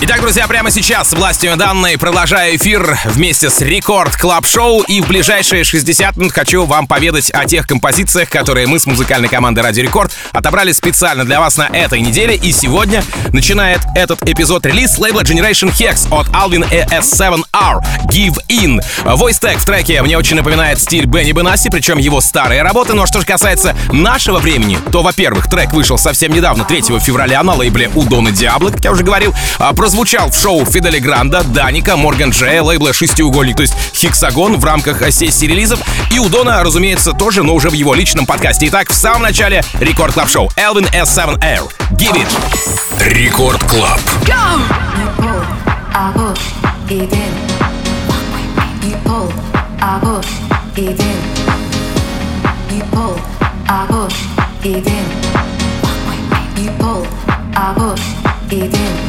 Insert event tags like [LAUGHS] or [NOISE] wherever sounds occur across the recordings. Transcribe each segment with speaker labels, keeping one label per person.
Speaker 1: Итак, друзья, прямо сейчас властью данной продолжаю эфир вместе с Record Club Show. И в ближайшие 60 минут хочу вам поведать о тех композициях, которые мы с музыкальной командой Радио Рекорд отобрали специально для вас на этой неделе. И сегодня начинает этот эпизод релиз лейбла Generation Hex от Alvin ES7R Give In. Voice Tag в треке мне очень напоминает стиль Бенни Бенаси, причем его старые работы. Но что же касается нашего времени, то, во-первых, трек вышел совсем недавно, 3 февраля на лейбле у Дона Диабло, как я уже говорил. А прозвучал в шоу Федде Ле Гранда, Даника, Морган Джея, лейбла «Шестиугольник», то есть «Hexagon» в рамках сессии релизов. И у Дона, разумеется, тоже, но уже в его личном подкасте. Итак, в самом начале Record Club Show. Элвин S7 Air. Give In.
Speaker 2: Record Club.
Speaker 3: Give in.
Speaker 1: была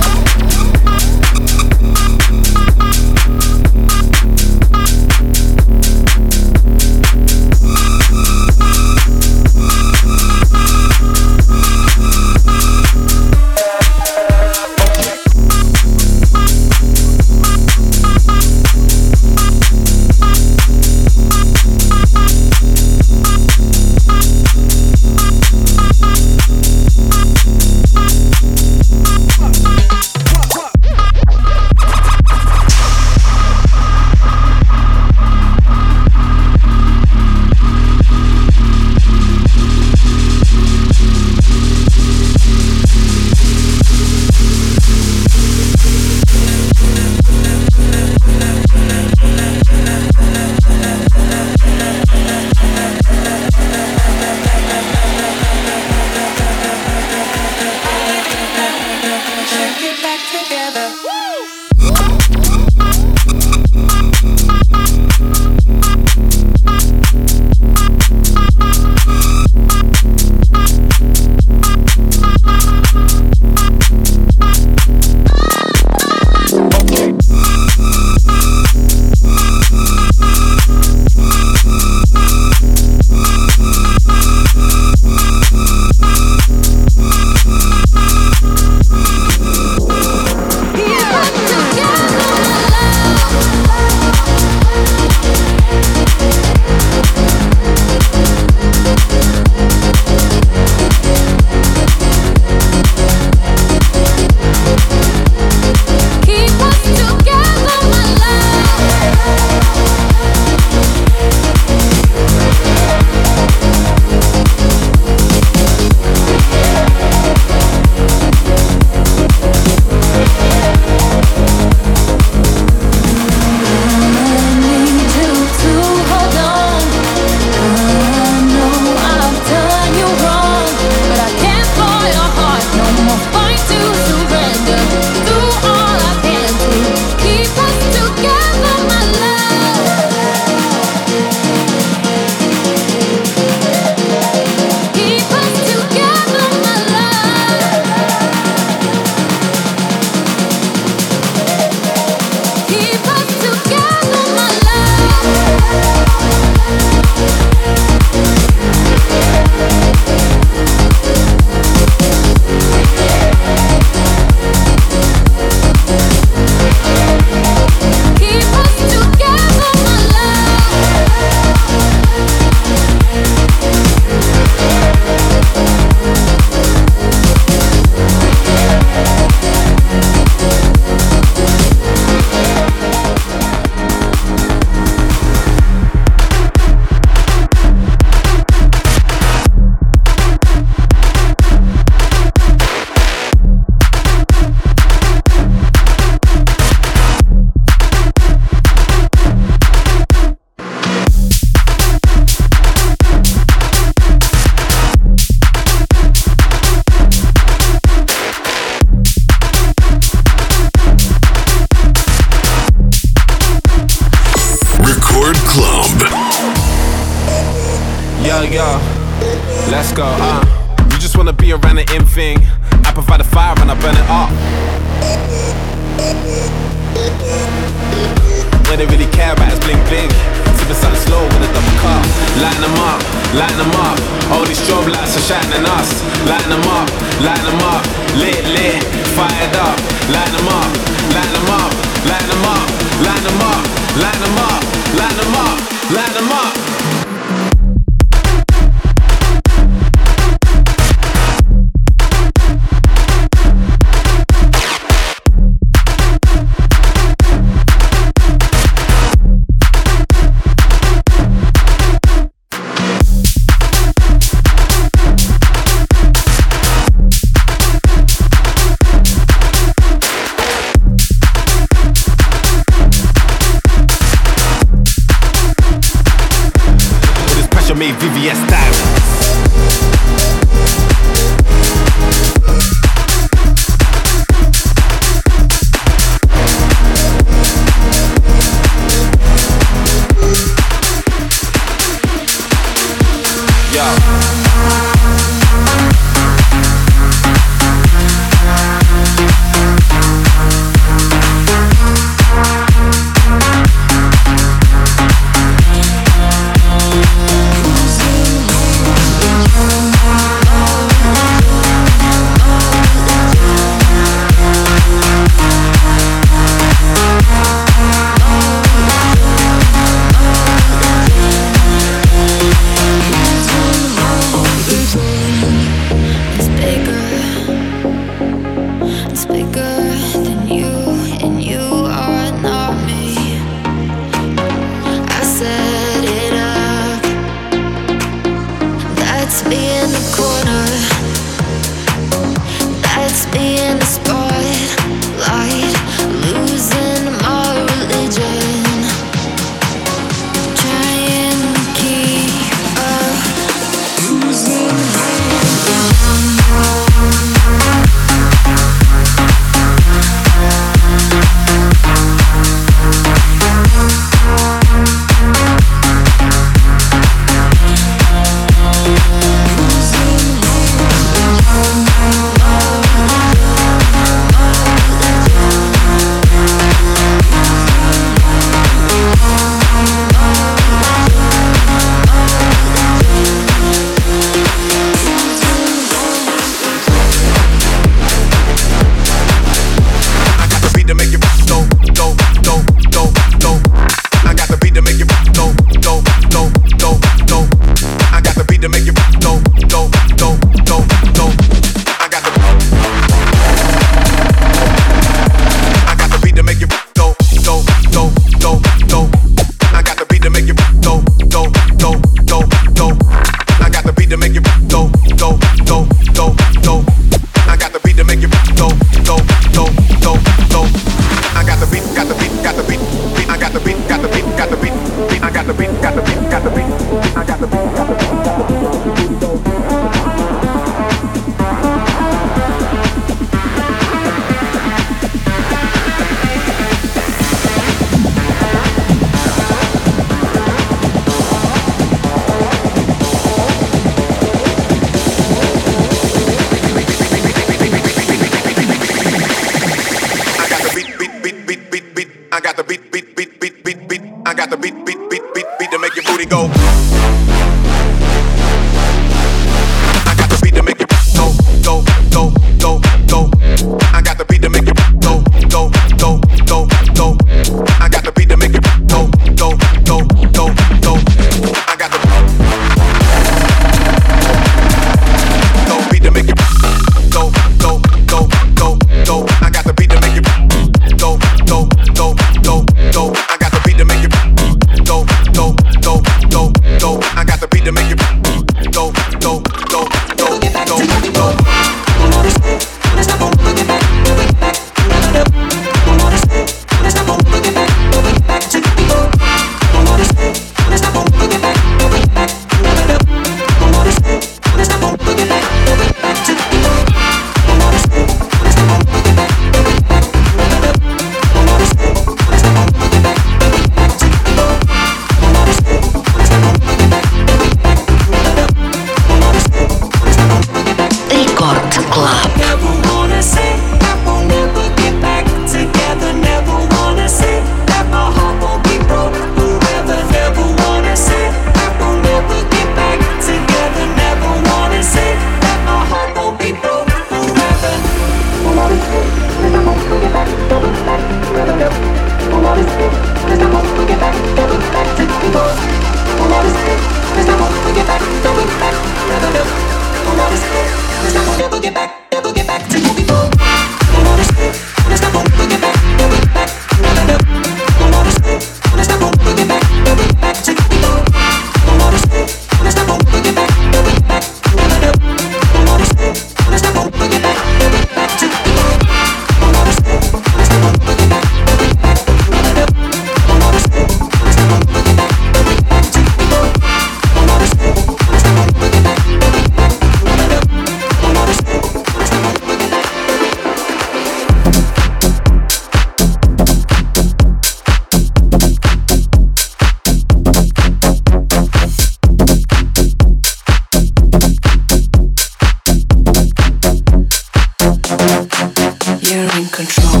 Speaker 4: You're in control.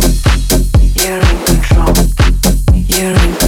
Speaker 4: You're in control. You're in control.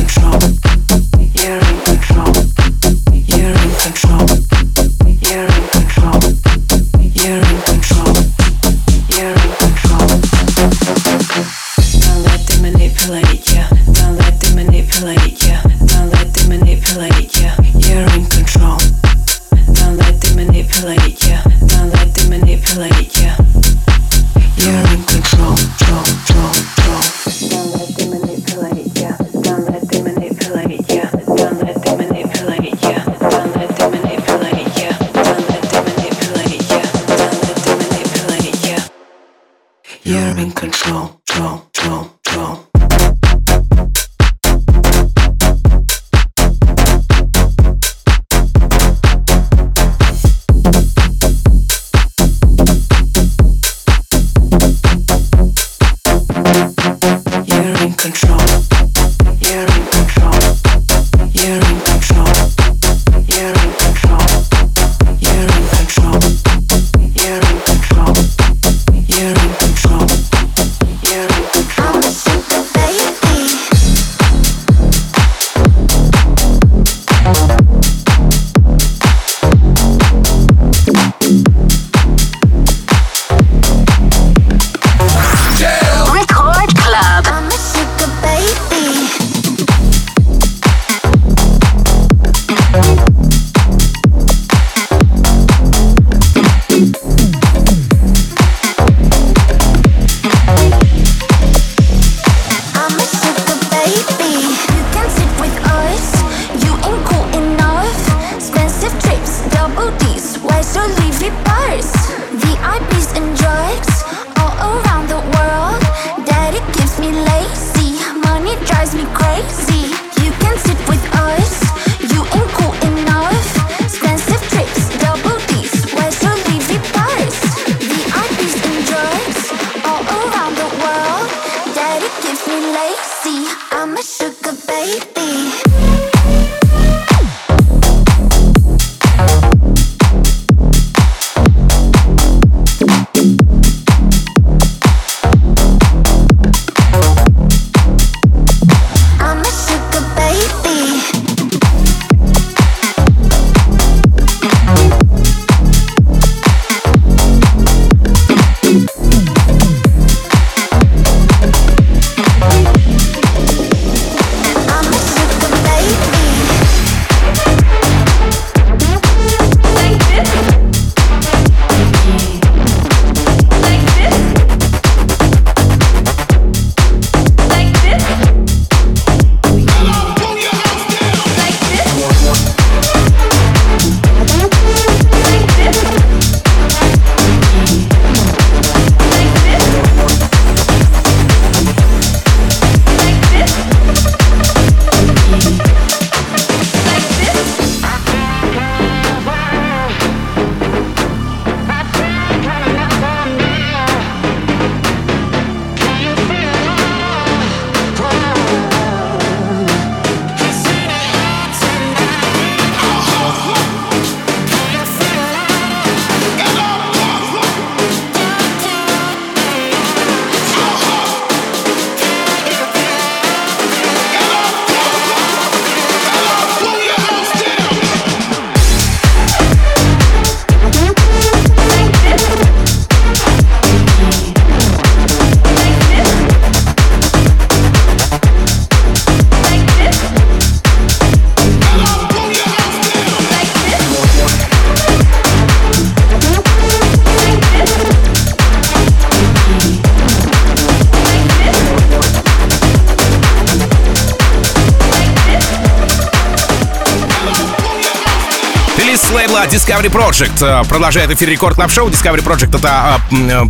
Speaker 1: Discovery Project. Продолжает эфир Record Club Show. Discovery Project — это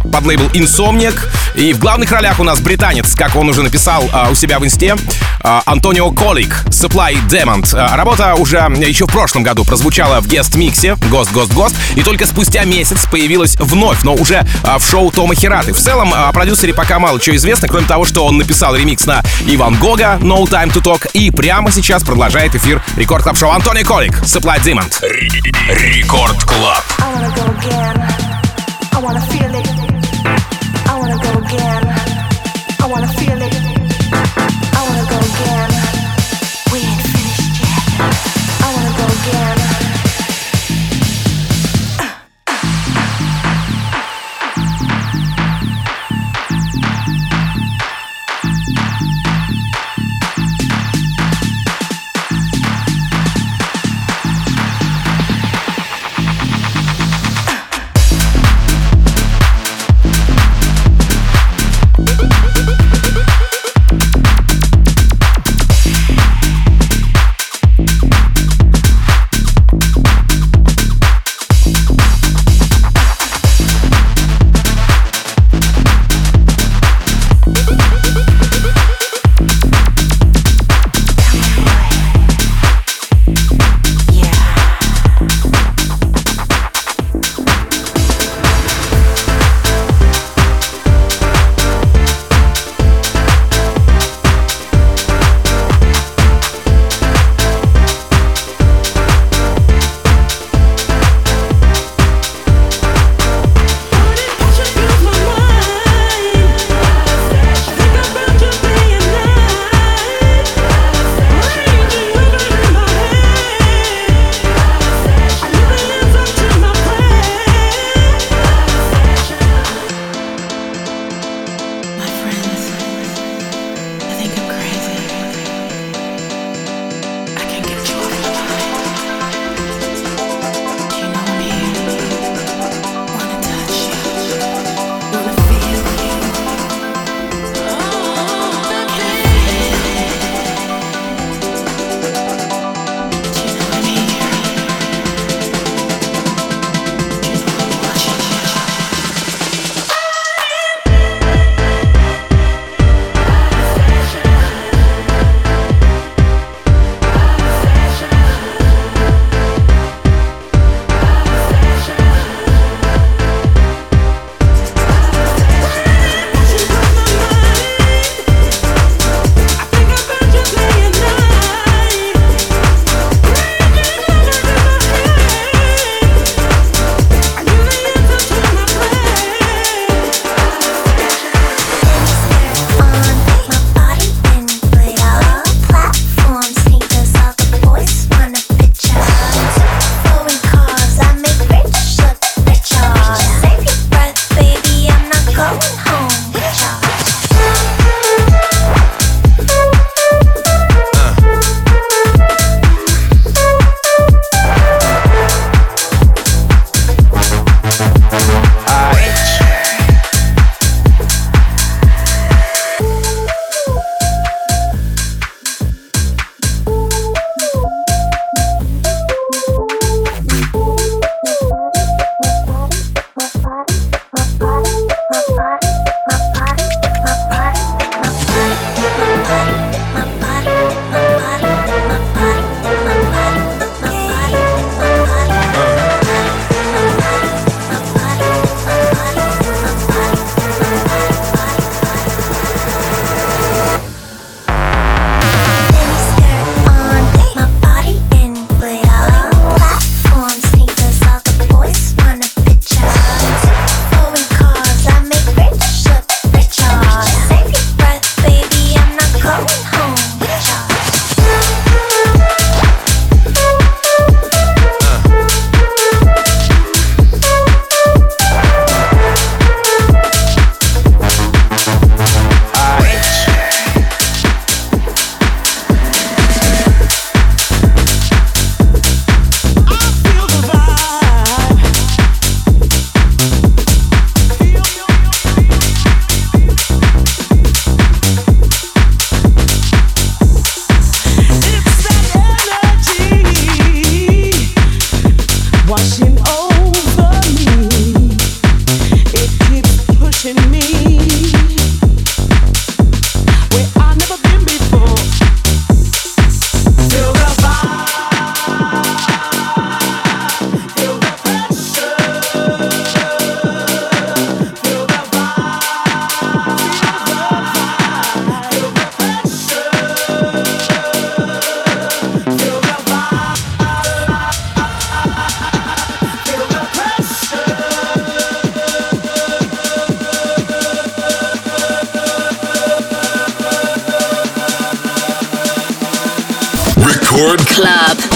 Speaker 1: подлейбл Insomniac. И в главных ролях у нас британец, как он уже написал у себя в инсте, Антонио Колик, Supply Demon. Работа уже еще в прошлом году прозвучала в guest-миксе «Ghost, Ghost, Ghost», и только спустя месяц появилась вновь, но уже в шоу Тома Хираты. В целом, о продюсере пока мало чего известно, кроме того, что он написал ремикс на Иван Гога «No Time to Talk» и прямо сейчас продолжает эфир Record Club Show Антонио Колик, Supply Demon.
Speaker 2: Рекорд Клаб. oh Record Club.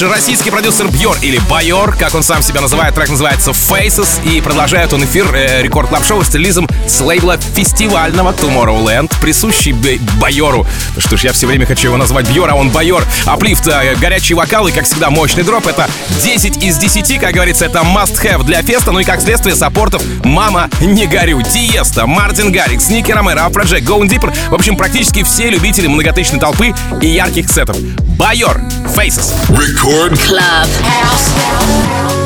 Speaker 1: Наш российский продюсер Бьор или Байор, как он сам себя называет, трек называется Faces, и продолжает он эфир э, Record Club Show с релизом с лейбла фестивального Tomorrowland, присущий Байору. Что ж, я все время хочу его назвать Бьор, а он Байор. Uplift, э, горячий вокал и, как всегда, мощный дроп. Это 10 из 10, как говорится, это must-have для феста, ну и, как следствие, саппортов «Мама, не горю», Тиеста, Мартин Гаррикс, Ники Ромеро, Афроджек, Going Deeper, в общем, практически все любители многотысячной толпы и ярких сетов. Байор, basis.
Speaker 2: Record Club
Speaker 1: House.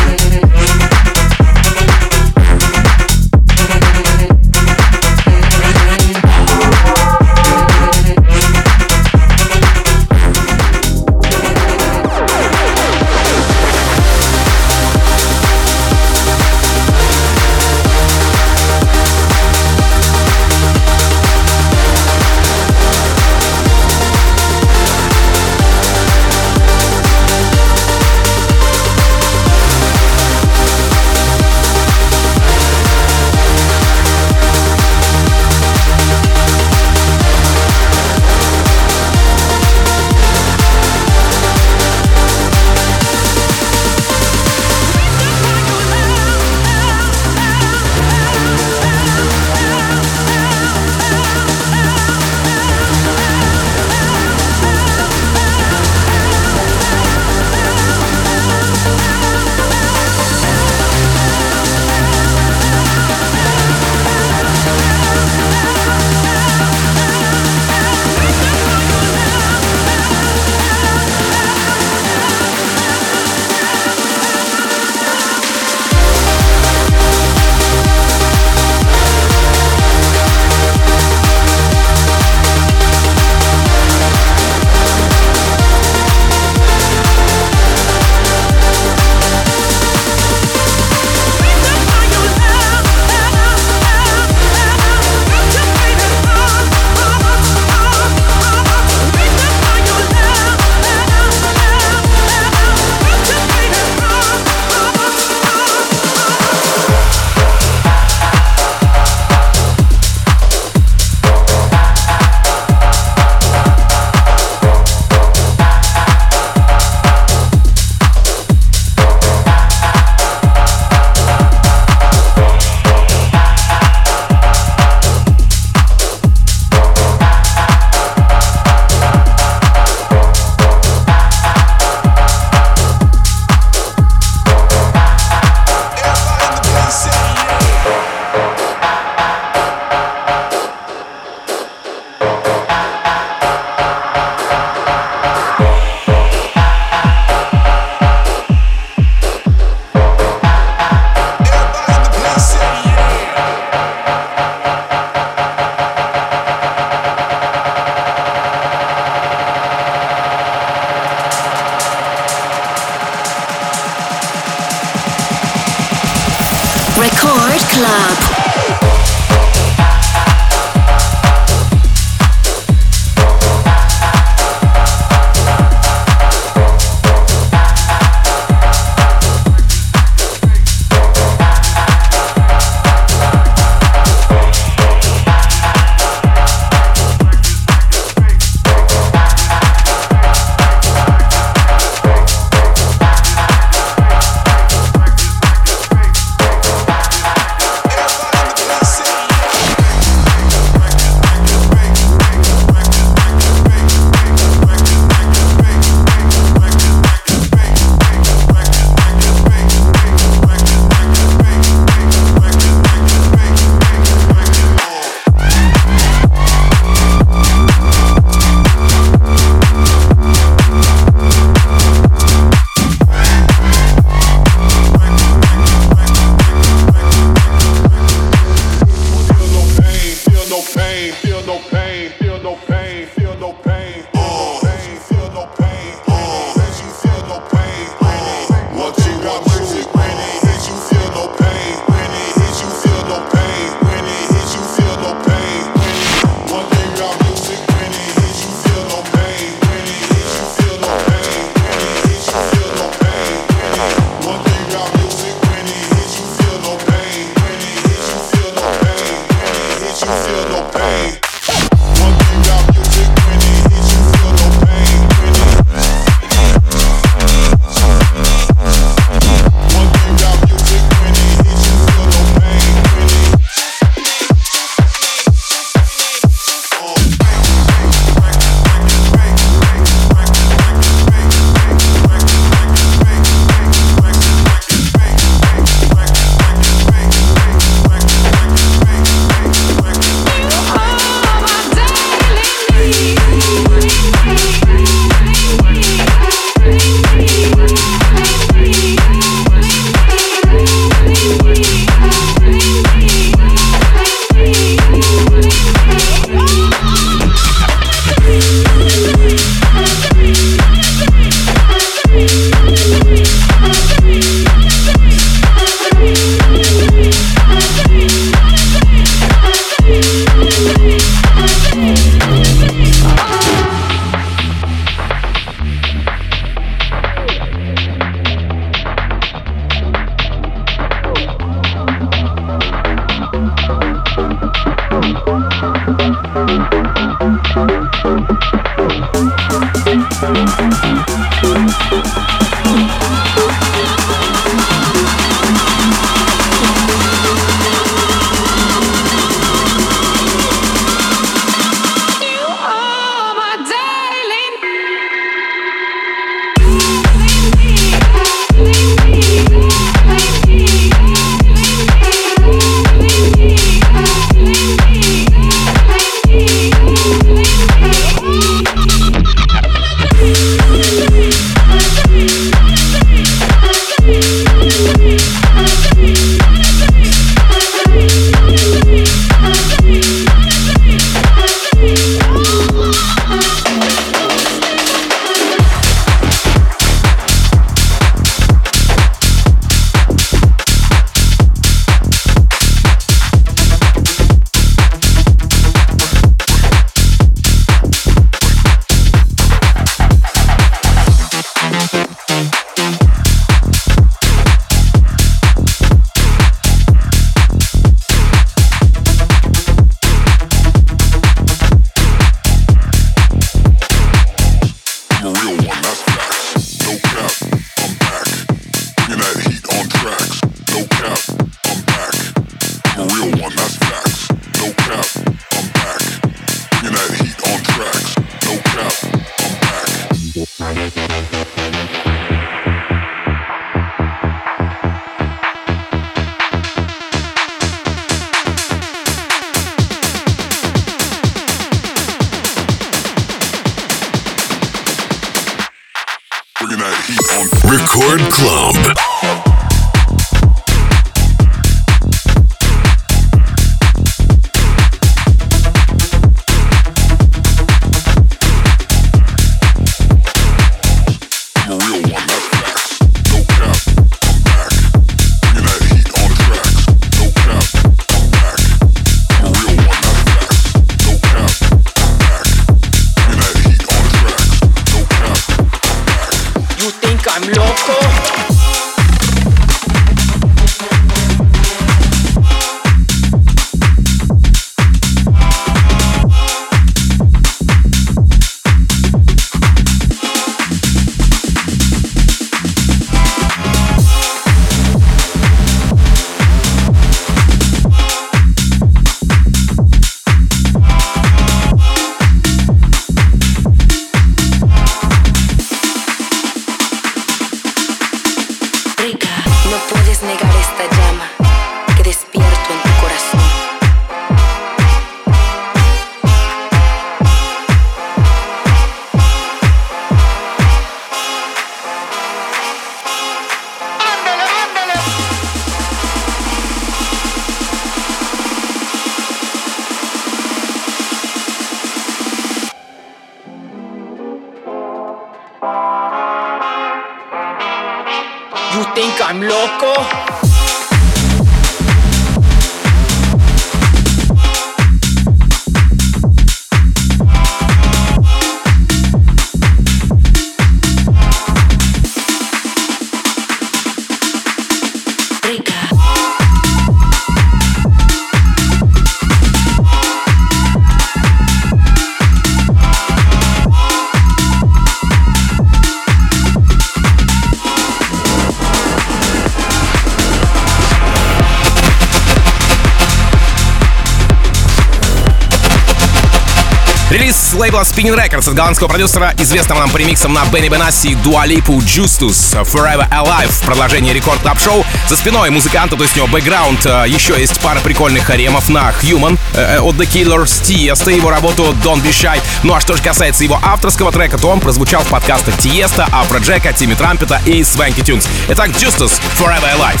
Speaker 1: Голландского продюсера, известного нам по ремиксам на Бенни Бенасси, Дуалипу, Justus, Forever Alive в продолжении рекорд клаб шоу За спиной музыканта, то есть у него бэкграунд. Э, еще есть пара прикольных харемов на Human э, э, от The Killers, Тиеста, его работу Don't Be Shy. Ну а что же касается его авторского трека, то он прозвучал в подкастах Тиеста, Афро Джека, Тимми Трампета и Свенки Тюнс. Итак, Justus, Forever Alive.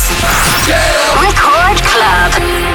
Speaker 1: Record Club.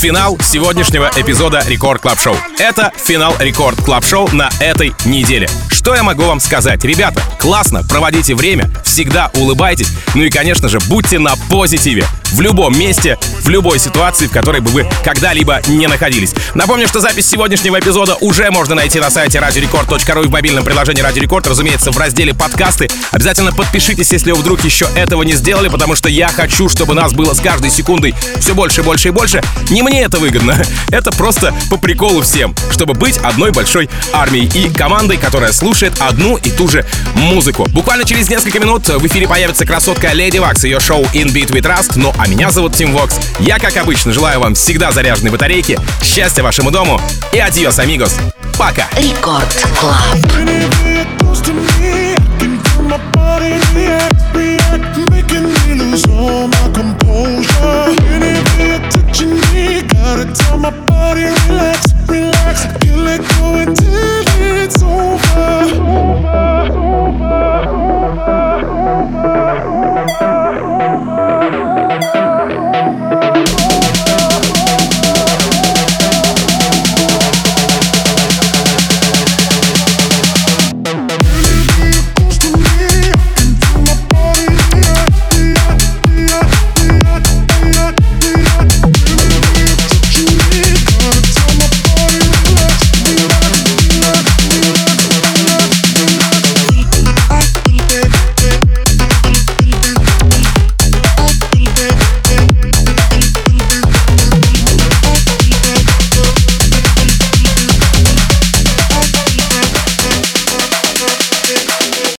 Speaker 1: Финал сегодняшнего эпизода Record Club Show. Это финал Record Club Show на этой неделе. Что я могу вам сказать? Ребята, классно, проводите время, всегда улыбайтесь, ну и, конечно же, будьте на позитиве в любом месте, в любой ситуации, в которой бы вы когда-либо не находились. Напомню, что запись сегодняшнего эпизода уже можно найти на сайте radiorecord.ru и в мобильном приложении Радио Рекорд, разумеется, в разделе подкасты. Обязательно подпишитесь, если вы вдруг еще этого не сделали, потому что я хочу, чтобы нас было с каждой секундой все больше, больше и больше. Не мне это выгодно, [LAUGHS] это просто по приколу всем, чтобы быть одной большой армией и командой, которая слушает одну и ту же музыку. Буквально через несколько минут в эфире появится красотка Леди Вакс, ее шоу In Beat We Trust, ну а меня зовут Тим Вокс. Я, как обычно, желаю вам всегда заряженной батарейки, счастья вашему дому и adiós, amigos. Пока!
Speaker 5: Record Club. lose all my composure. Any way you're touching me, gotta tell my body relax, relax. I can't let go until it's over. over, over, over